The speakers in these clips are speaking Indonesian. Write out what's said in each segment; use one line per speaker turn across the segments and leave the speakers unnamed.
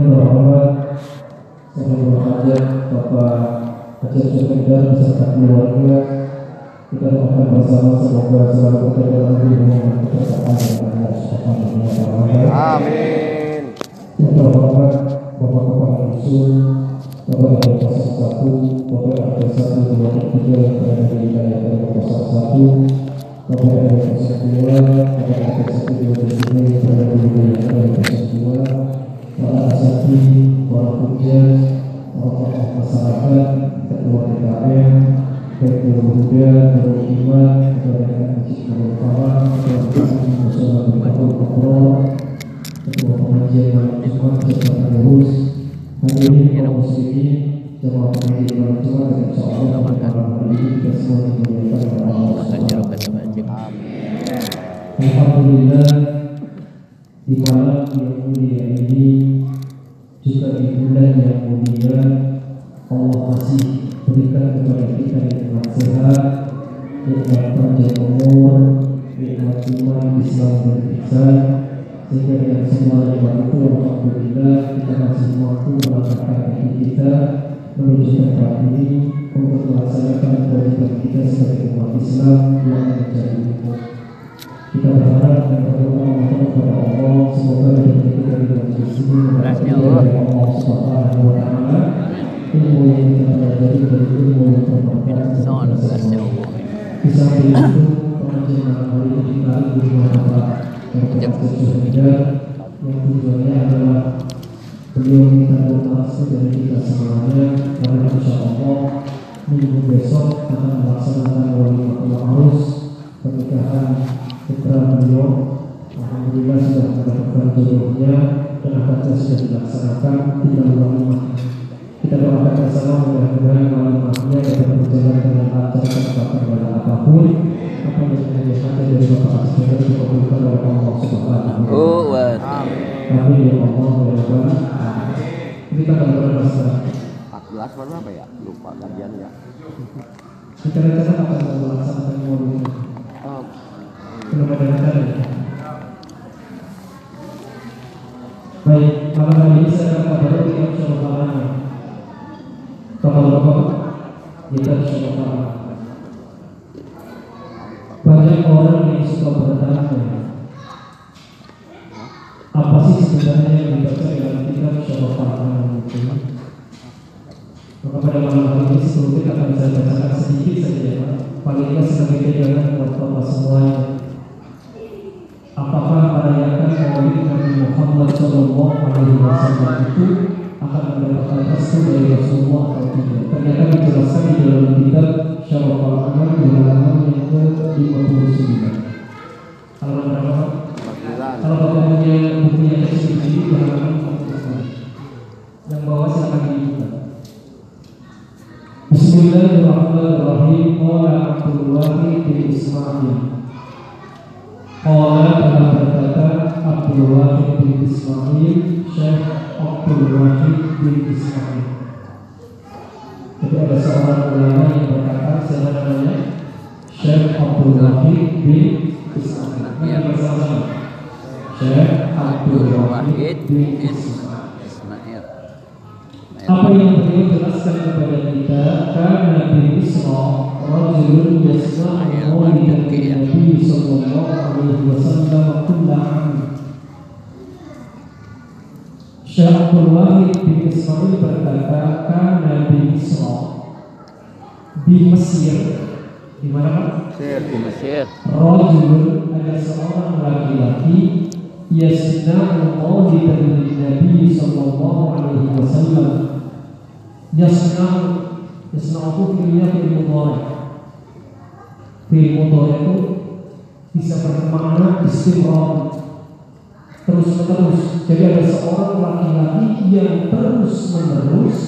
Bapak Bapak keluarga kita doakan bersama kita dalam.
Amin.
Kita doakan Bapak Kepala Dusun, Bapak RT 01, Bapak RT 1, 2, 3 yang di 01, Bapak RT 02, Bapak RT 1, 2, 3 yang berada di wilayah RT 02, para para tokoh masyarakat, ketua DKM, muda, iman, ketua pengajian malam Jumat pengurus, hadirin kaum muslimin, jemaah pengajian malam Jumat dan pada malam hari ini kita semua Allah Subhanahu. Alhamdulillah di malam yang mulia ini juga di bulan yang mulia Allah masih berikan kepada kita nikmat sehat, nikmat panjang umur, nikmat iman, Islam dan ihsan sehingga dengan semua nikmat itu Alhamdulillah kita masih mampu melangkahkan kaki kita menuju tempat ini untuk melaksanakan kewajiban kita sebagai umat Islam yang menjadi kita berharap dan berdoa kepada Allah semoga rezeki kita di mendapat dari Allah. Subhanahu wa taala. Ilmu yang kita pelajari dari ilmu yang bermanfaat kepada kita semua. Di samping itu pengajian hari ini Bapak Dr. Syuhida yang tujuannya adalah beliau minta doa dari kita semuanya. Karena insya Allah minggu besok akan melaksanakan wali arus pernikahan putra beliau Alhamdulillah sudah mendapatkan jodohnya dan akadnya sudah dilaksanakan tinggal kita doakan bersama mudah-mudahan walimahnya dapat berjalan dengan lancar tanpa kendala apa pun apa yang menjadi hati dari Bapak Asmara dikabulkan oleh Allah Subhanahu
Oh,
wa taala. Amin ya Allah ya kita berdoa sekarang.
14 baru apa ya? Lupa kajian ya.
Kita rencana akan melaksanakan ini.
Oh,
pada malam hari ini sebelumnya akan bisa bacakan sedikit saja ya Pak. Paling tidak sebagai pegangan buat Bapak semuanya. Apakah merayakan Maulid Nabi Muhammad Shallallahu Alaihi Wasallam itu akan mendapatkan restu dari Rasulullah atau tidak? Ternyata dijelaskan di dalam kitab Syarafal Amal di halaman yang ke 59 Wahid bin Ismail. Jadi ada seorang ulama yang berkata, siapa namanya? Syekh Abdul Wahid bin Ismail. Ini bersama Syekh Abdul Wahid bin. Ismail. Apa yang beliau jelaskan kepada kita karena bin Isra rajulun yasma'u maulidan Nabi sallallahu Syekh Abdul Wahid bin Ismail berkata karena bin Isra di Mesir. Di mana Pak?
Mesir di Mesir.
Rajulun ada seorang laki-laki yasna'u maulidan Nabi sallallahu alaihi wasallam. Yasna'u yasna'u itu fi'ilnya fi'il mudhari fi'il mudhari itu bisa bermakna istimrar terus menerus jadi ada seorang laki-laki yang terus menerus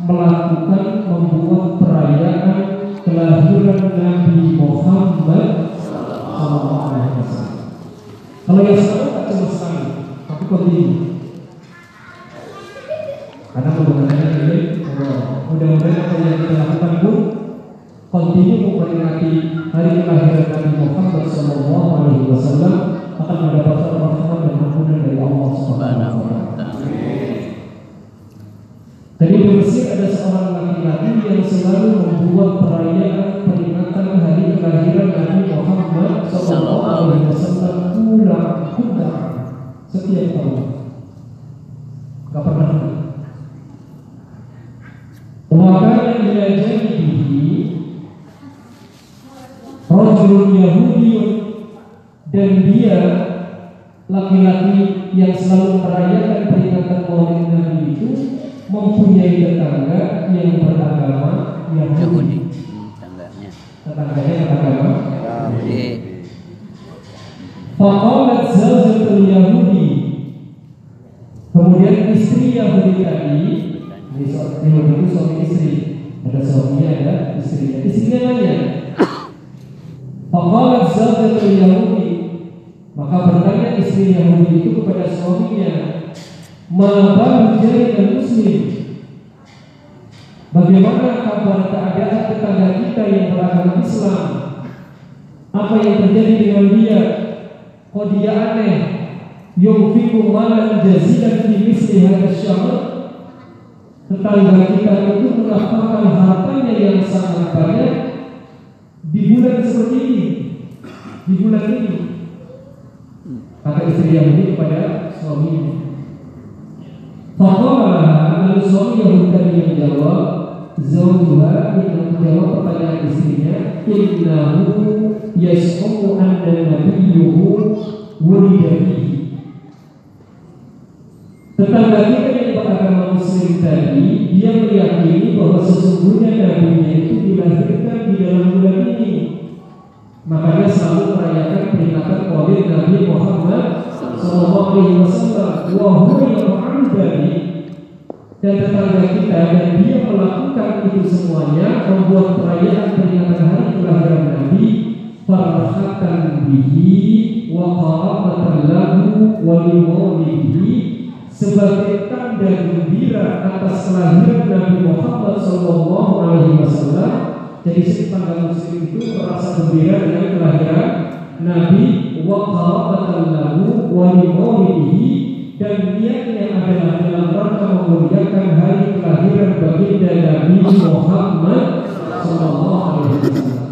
melakukan membuat perayaan kelahiran Nabi Muhammad Sallallahu Alaihi Wasallam. Kalau yang sekarang tak cuma sekali, tapi continue. Tetangganya beragama.
Yahudi.
Faqalat zawjatul Yahudi. Kemudian istri Yahudi tadi, su- Yahudi itu suami istri. Ada suaminya, ada istrinya. Istrinya nanya, Faqalat zawjatul Yahudi. Maka bertanya istri Yahudi itu kepada suaminya, Ma balu jaringan muslim Bagaimana kabar keadaan tetangga kita yang beragama Islam? Apa yang terjadi dengan dia? Kok dia aneh? Yungfiku malan jazilan fi misli hadha syahr. Tetangga kita itu mendapatkan hartanya yang sangat banyak Di bulan seperti ini. Di bulan ini. Kata istri Yahudi kepada suaminya. Faqala lalu suami Yahudi tadi yang menjawab Zawjuha yang menjawab pertanyaan istrinya Innahu yas'umu anna nabiyyuhu wulida fihi Tetangga kita yang beragama muslim tadi Dia meyakini bahwa sesungguhnya nabinya itu dilahirkan di dalam bulan ini Makanya selalu merayakan peringatan Maulid Nabi Muhammad Sallallahu Alaihi Wasallam. Wahyu yang dari dan tetangga kita dan dia melakukan itu semuanya membuat perayaan peringatan hari kelahiran Nabi farhatan bihi wa qaramatan lahu wa limaulihi sebagai tanda gembira atas kelahiran Nabi Muhammad Sallallahu Alaihi Wasallam. Jadi tetangga muslim itu merasa gembira dengan kelahiran Nabi wa qarabatan lahu wa limaulihi dan niatnya adalah dalam rangka memuliakan hari kelahiran baginda Nabi Muhammad sallallahu alaihi wasallam.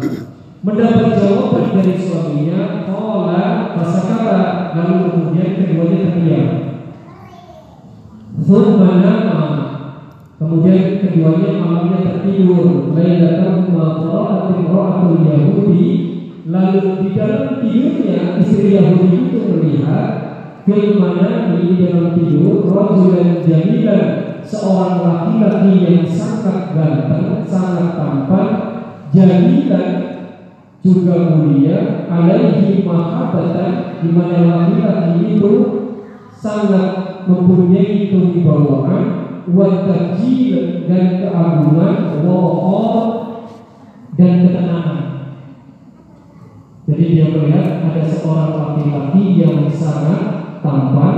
Mendapat jawaban dari suaminya, qala fasakata lalu kemudian keduanya terdiam. Nama Kemudian keduanya malamnya tertidur Lailatan maqra'at imra'atul Yahudi Lalu di dalam tidurnya istri Yahudi itu melihat Bagaimana di dalam tidur Rajulan jamilan Seorang laki-laki yang sangat ganteng Sangat tampan Jamilan juga mulia Alaihi mahabatan di mana laki-laki itu Sangat mempunyai kewibawaan Watajil dan keagungan Wa'or dan ketenangan. Jadi dia melihat ada seorang laki-laki yang sangat tampan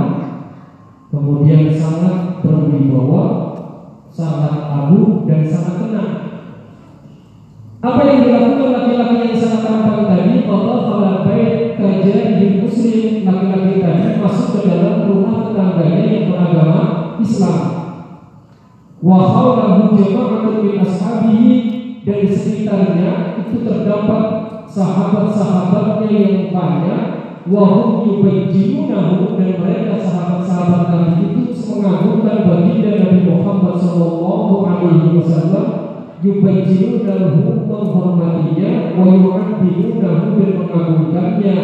Kemudian sangat berwibawa Sangat agung dan sangat tenang. Apa yang dilakukan laki-laki yang sangat tampan tadi? Allah kalau baik kerja di muslim Laki-laki tadi masuk ke dalam rumah tetangganya yang beragama Islam. Wa hawlahu jama'atun min ashabihi sekitarnya itu terdapat sahabat-sahabatnya yang banyak wa hum yubajjilunahu dan mereka sahabat-sahabat Nabi itu mengagungkan baginda Nabi Muhammad sallallahu alaihi wasallam yubajjilunahu menghormatinya wa yu'addilunahu dan mengagungkannya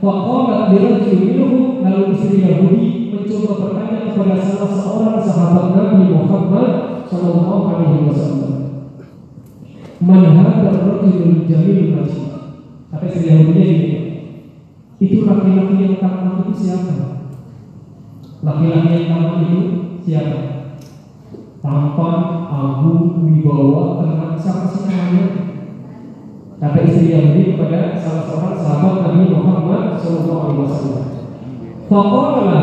Faqalat dirajul minhum lalu istri Yahudi mencoba bertanya kepada salah seorang sahabat Nabi Muhammad Sallallahu Alaihi Wasallam. Man hadzal rajulul jamil masjid? Kata istri Yahudi ini, itu laki-laki yang tampan itu siapa? Laki-laki yang tampan itu siapa? Tampan, agung, wibawa, tenang, siapa sih namanya? Kata istri Yahudi kepada salah seorang sahabat Nabi Muhammad Sallallahu Alaihi Wasallam. Faqala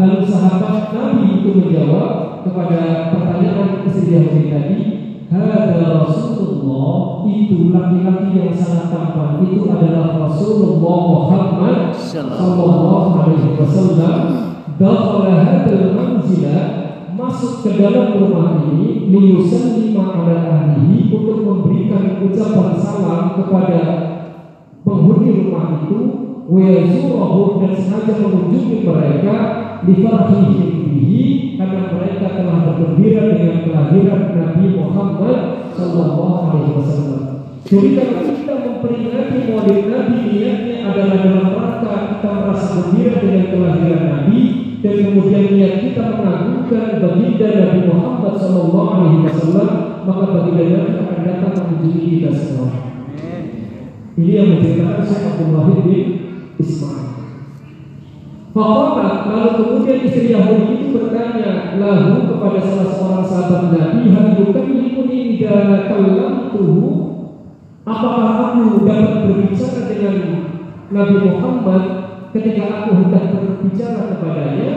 lalu sahabat Nabi itu menjawab kepada pertanyaan istri Yahudi tadi, Hada Rasulullah itu laki-laki yang sangat tampan itu adalah Rasulullah Muhammad Sallallahu Alaihi Wasallam. Dakhala hadal manzila masuk ke dalam rumah ini liyusallima ala ahlihi untuk memberikan ucapan salam kepada penghuni rumah itu wa dan sengaja mengunjungi mereka di farhihim bergembira dengan kelahiran Nabi Muhammad sallallahu alaihi wasallam. Jadi kalau kita memperingati Maulid Nabi niatnya adalah dalam rangka kita merasa gembira dengan kelahiran Nabi dan kemudian niat kita mengagungkan baginda Nabi Muhammad sallallahu alaihi wasallam maka baginda Nabi akan datang mengunjungi kita semua. Ini yang menceritakan Syekh Abdul Wahid bin. Fakomat lalu kemudian istri Yahudi itu bertanya lalu kepada salah seorang sahabat Nabi hal yukallimuni idza kallamtuhu apakah aku dapat berbicara dengan Nabi Muhammad ketika aku hendak berbicara kepadanya?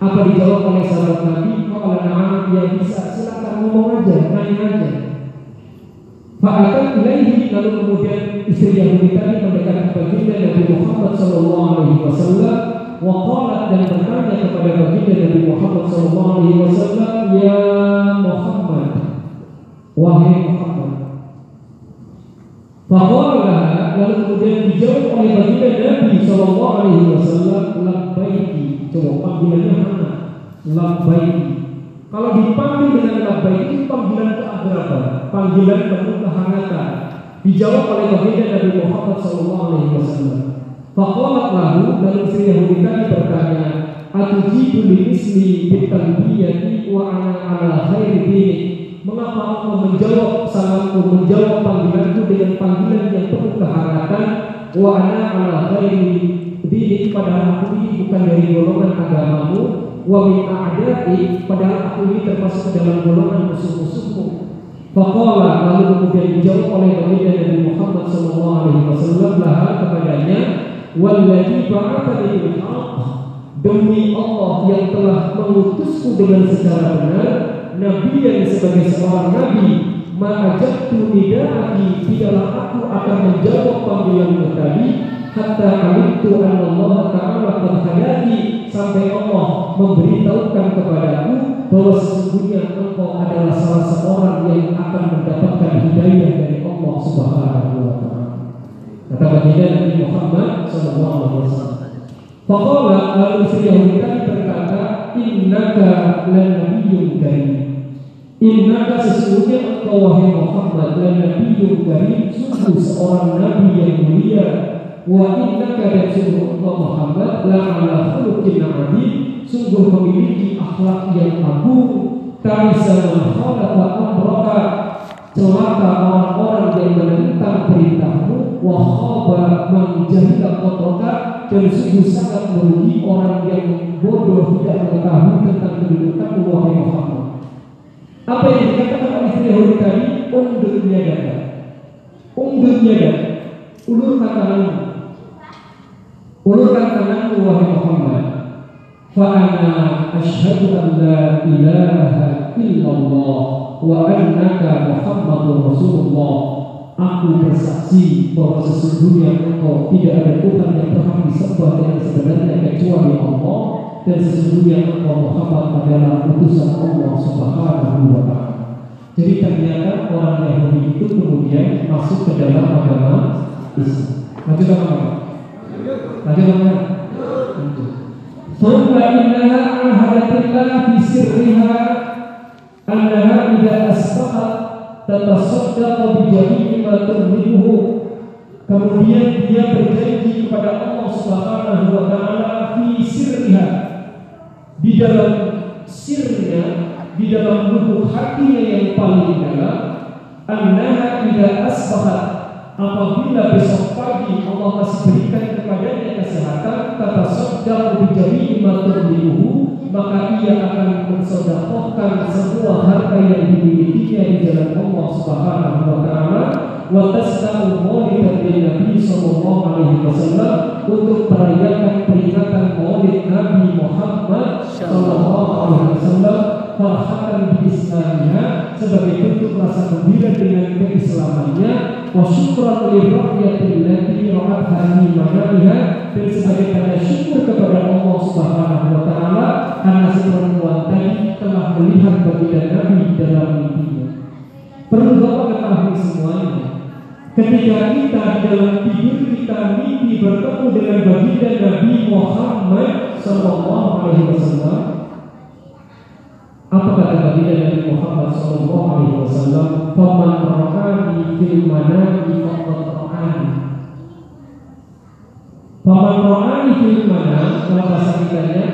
Apa dijawab oleh sahabat Nabi qala na'am ya bisa silakan ngomong aja nanya aja. Fa'akan ilaihi lalu kemudian istri Yahudi tadi mendekati baginda Nabi Muhammad sallallahu alaihi wasallam waqalat dan bertanya kepada baginda Nabi Muhammad sallallahu alaihi wasallam ya Muhammad. Wahai Muhammad. Faqala lalu kemudian dijawab oleh baginda Nabi sallallahu alaihi wasallam labbaiki. Coba panggilannya mana? Labbaiki. Kalau dipanggil dengan labbaik itu panggilan keakraban, panggilan penuh kehangatan. Dijawab oleh baginda Nabi Muhammad sallallahu alaihi wasallam. Faqalat lahu lalu istri Yahudi tadi bertanya, "Atujibu li ismi bitalbiyati wa ana ala khairi dini?" Mengapa engkau menjawab salamku, menjawab panggilanku dengan panggilan yang penuh kehangatan? Wa ana ala khairi dini padahal aku ini bukan dari golongan agamamu wa min a'da'i padahal aku ini termasuk dalam golongan musuh-musuhmu. Faqala lalu kemudian dijawab oleh baginda Nabi Muhammad laha kepadanya walladzi ba'athani bil demi Allah yang telah mengutusku dengan secara benar nabi yang sebagai seorang nabi ma'ajabtu nida'aki tidaklah aku akan menjawab panggilanmu tadi hatta anna Allah ta'ala hadani sampai Allah memberitahukan kepadaku bahwa sesungguhnya engkau adalah salah seorang yang akan mendapatkan hidayah dari Allah Subhanahu wa taala. Kata baginda Nabi Muhammad sallallahu alaihi wasallam. Faqala lalu istri Yahudi tadi berkata, "Innaka lanabiyyun karim." Innaka sesungguhnya engkau wahai Muhammad lanabiyyun karim, sungguh seorang nabi yang mulia wa innaka dan sungguh engkau Muhammad la ala khuluqin adzim sungguh memiliki akhlak yang agung tarisa man khalaqa amraka celaka orang-orang yang menentang perintahmu wahaba man jahila qadraka dan sungguh sangat merugi orang yang bodoh tidak mengetahui tentang kedudukan wahai Muhammad. Apa yang dikatakan oleh Sri Huri tadi? Undurnya dada. Undurnya dada. Ulurkan tanganmu. Ulurkan tanganmu wahai Muhammad. Fa'ana asyhadu an la ilaha illallah wa annaka Muhammadur Rasulullah Aku bersaksi bahwa sesungguhnya engkau tidak ada Tuhan yang berhak disembah dengan sebenarnya kecuali Allah dan sesungguhnya engkau Muhammad adalah utusan Allah Subhanahu wa taala. Jadi ternyata orang Yahudi itu kemudian masuk ke dalam agama Islam. Lanjut apa? Lanjut apa? ثم إنها عهدت الله في سرها أنها إذا أصبحت tatasaddaqa bijami'i ma turhibuhu kemudian dia berjanji kepada Allah Subhanahu wa taala fi sirriha. Di dalam sirnya di dalam lubuk hatinya yang paling dalam annaha idza asbahat apabila besok pagi Allah masih berikan kepadanya kesehatan tata saddaqu bi jami'i ma maka ia akan mensodakohkan semua harta yang dimilikinya di jalan Allah Subhanahu wa taala. Wa tasdaqu maulid Nabi sallallahu alaihi wasallam untuk merayakan peringatan maulid Nabi Muhammad sallallahu alaihi wasallam farhatan bi islamnya sebagai bentuk rasa gembira dengan keislamannya. Wa syukran li rahyatil lati ra'at hani manaiha dan sebagai tanda syukur kepada Allah Subhanahu wa taala karena si perempuan tadi telah melihat baginda Nabi dalam mimpinya. Perlu Bapak ketahui semuanya. Ketika kita dalam tidur kita mimpi bertemu dengan baginda Nabi Muhammad Sallallahu Alaihi Wasallam. Apa kata baginda Nabi Muhammad Sallallahu Alaihi Wasallam? Faman ra'ani fil manami fil manam dalam bahasa kitanya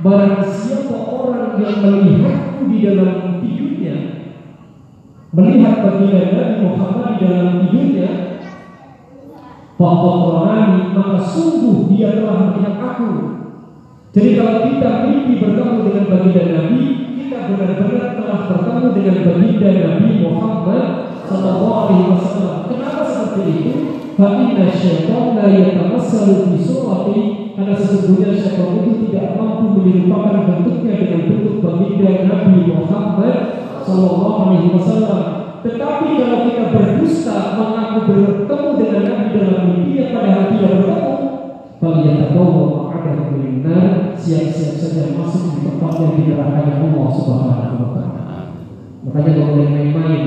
Barang siapa orang yang melihatku di dalam tidurnya Melihat baginda Nabi Muhammad di dalam tidurnya Faqad maka sungguh dia telah melihat aku Jadi kalau kita mimpi bertemu dengan baginda Nabi Kita benar-benar telah bertemu dengan baginda Nabi Muhammad Sallallahu Alaihi Wasallam Kenapa seperti itu? Fa'inna syaitan la yatamassalu fi surati karena sesungguhnya syaitan itu tidak mampu menyerupakan bentuknya dengan bentuk baginda Nabi Muhammad Sallallahu Alaihi Wasallam. Tetapi kalau kita berdusta mengaku bertemu dengan Nabi dalam mimpi yang padahal tidak bertemu, kalian tahu ada kuliner siap-siap saja masuk di tempat yang digerakkan Allah Subhanahu Wa Taala. Makanya kalau main-main.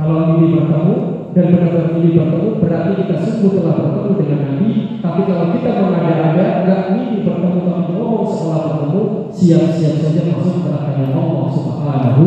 Kalau ini bertemu, dan benar-benar ini bertemu berarti kita sungguh telah bertemu dengan Nabi. Tapi kalau kita mengada-ada nggak ini bertemu tapi ngomong setelah bertemu. Siap-siap saja masuk ke neraka Allah subhanahu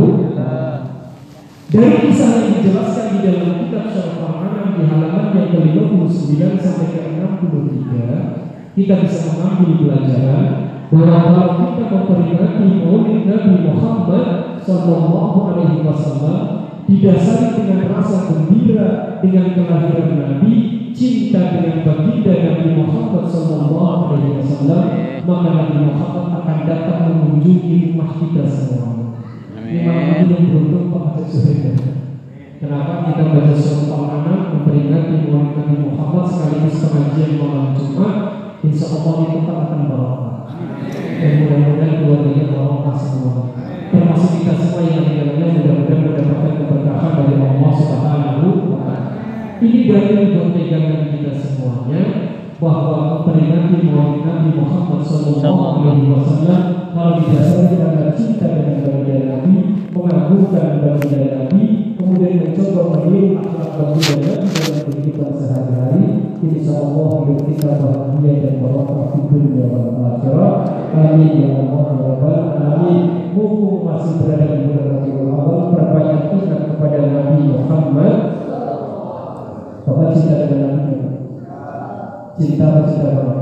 dari kisah yang dijelaskan di dalam kitab Syarah Al-Anam di halaman yang ke-59 sampai ke 63 kita bisa mengambil pelajaran bahwa kalau kita memperingati Maulid Nabi Muhammad Sallallahu Alaihi Wasallam didasari dengan rasa gembira dengan kelahiran Nabi, cinta dengan baginda Nabi Muhammad Sallallahu Alaihi Wasallam, maka Nabi Muhammad akan datang mengunjungi rumah kita semua. Memang ini yang beruntung Pak Haji Suhaida. Kenapa kita baca surat Al-Anam memperingati Maulid Nabi Muhammad sekaligus pengajian malam Jumat? Insya Allah itu akan barokah. Dan mudah-mudahan keluarganya barokah semua termasuk kita semua yang di dalamnya mudah-mudahan Ini berarti buat pegangan kita semuanya bahwa memperingati Maulid Nabi Muhammad Sallallahu Alaihi Wasallam kalau didasari karena cinta dengan baginda Nabi, mengagungkan baginda Nabi, kemudian mencoba meniru akhlak baginda Nabi dalam kehidupan sehari-hari, insya Allah hidup kita bahagia dan barokah di dunia dan akhirat. Amin ya Allah Alamin. Mumpung masih berada di bulan Cinta apa cinta apa?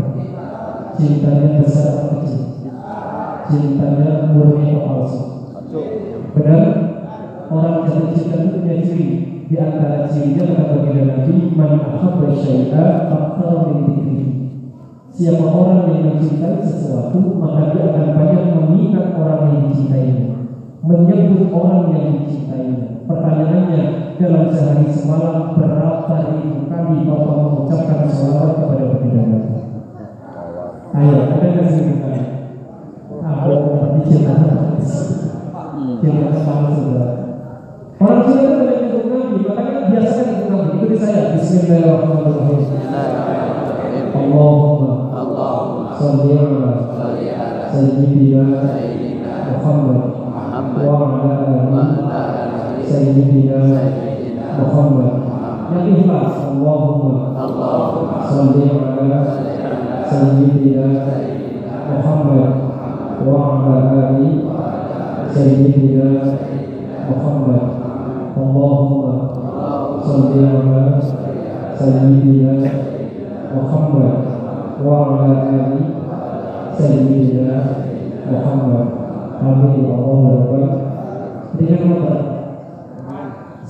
Cintanya besar atau kecil? Cintanya murni atau palsu? Benar? Orang jatuh cinta itu punya ciri Di antara cirinya kata baginda Nabi Man ahabba syai'a faktar min Siapa orang yang mencintai sesuatu Maka dia akan banyak mengingat orang yang dicintainya Menyebut orang yang dicintainya Pertanyaannya dalam sehari semalam berapa ribu kali Bapak mengucapkan salawat kepada baginda Nabi Ayo, ada nggak sih bukan? Ah, kalau cinta Cinta sama saudara Orang itu banyak untuk Nabi, makanya biasakan untuk Nabi. Ikuti saya. Bismillahirrahmanirrahim. Allahumma salli ala sayyidina Muhammad wa ala ali sayyidina Muhammad. Yang ikhlas. Allahumma salli ala sayyidina Muhammad wa ala ali sayyidina Muhammad. Allahumma salli ala Muhammad wa ala ali sayyidina Muhammad. Amin Allah Rabbal Dengan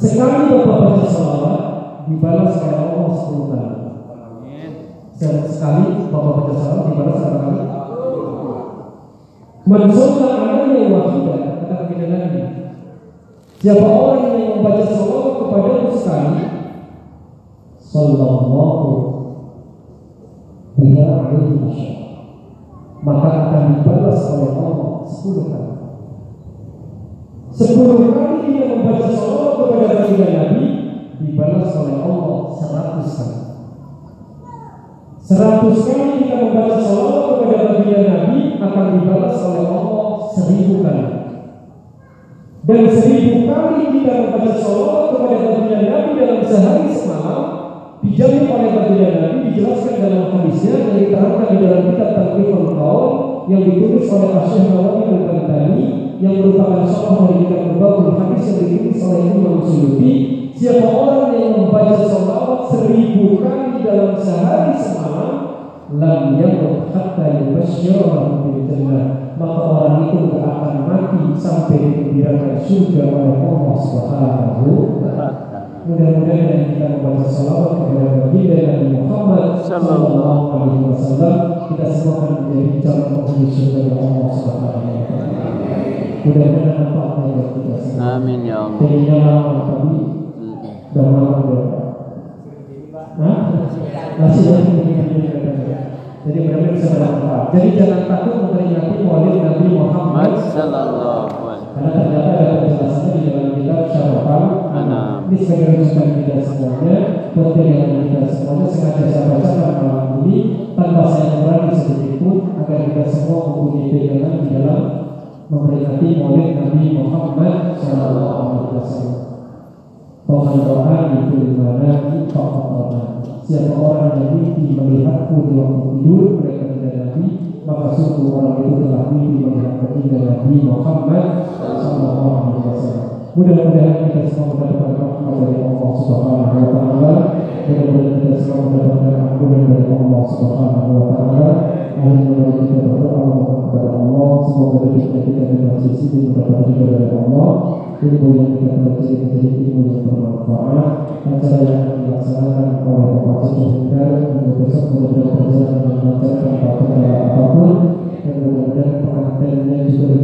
Sekali Bapak baca salawat dibalas oleh Allah 10 kali. Sekali Bapak baca salawat dibalas berapa kali? Mansulah anaknya wahidah kata kita lagi. Siapa orang yang membaca salawat kepada sekali Sallallahu Biha alaihi Maka akan dibalas oleh Allah Sepuluh kali Sepuluh kali dia membaca salawat kepada baginda Nabi Dibalas oleh Allah seratus kali. Seratus kali kita membaca salawat kepada baginda Nabi Akan dibalas oleh Allah seribu kali. Dan seribu kali kita membaca salawat kepada baginda Nabi dalam sehari semalam dijamin oleh baginda Nabi dijelaskan dalam hadisnya yang diterangkan di dalam kitab Taqriful Qaul yang ditulis oleh Asyik Nawawi Al-Bantani yang merupakan soal dari kitab Mubawul Hadis yang ditulis oleh Imam Suyuti siapa orang yang membaca salawat seribu kali dalam sehari semalam lam yakut hatta yubasyirahu bil jannah maka orang itu tidak akan mati sampai digembirakan surga oleh Allah Subhanahu wa taala Mudah-mudahan kita membaca salawat kepada baginda Nabi Muhammad Sallallahu Alaihi Wasallam kita semua akan menjadi calon penghuni surga dari Allah Subhanahu Wa Taala. Mudah-mudahan manfaatnya buat kita semua.
Amin ya Allah.
Jadi jangan tadi dan malam berapa? Hah? Masih ada Jadi benar-benar bisa bermanfaat. Jadi jangan takut memperingati Maulid Nabi Muhammad
Sallallahu alaihi
karena ternyata ada penjelasannya di dalam kitab Syarafal
Anam.
Ini rujukan kita semuanya pilihan kita semuanya Sengaja saya bacakan malam ini Tanpa saya kurangi sedikit pun Agar kita semua mempunyai pegangan di dalam Memperingati maulid Nabi Muhammad Sallallahu Alaihi Wasallam. Tuhan doa itu di mana kita Allah Siapa orang yang mimpi melihatku di waktu tidur Mereka tidak Nabi Maka sungguh orang itu telah mimpi melihat baginda Nabi Muhammad Sallallahu Alaihi Wasallam. Mudah-mudahan kita semua kita di mendapat juga dari Allah. Ilmu yang kita pelajari menjadi ilmu yang bermanfaat. Acara yang dilaksanakan oleh Bapak Hindar untuk besok mudah-mudahan berjalan dengan lancar tanpa kendala apa pun dan mudah-mudahan pengantinnya juga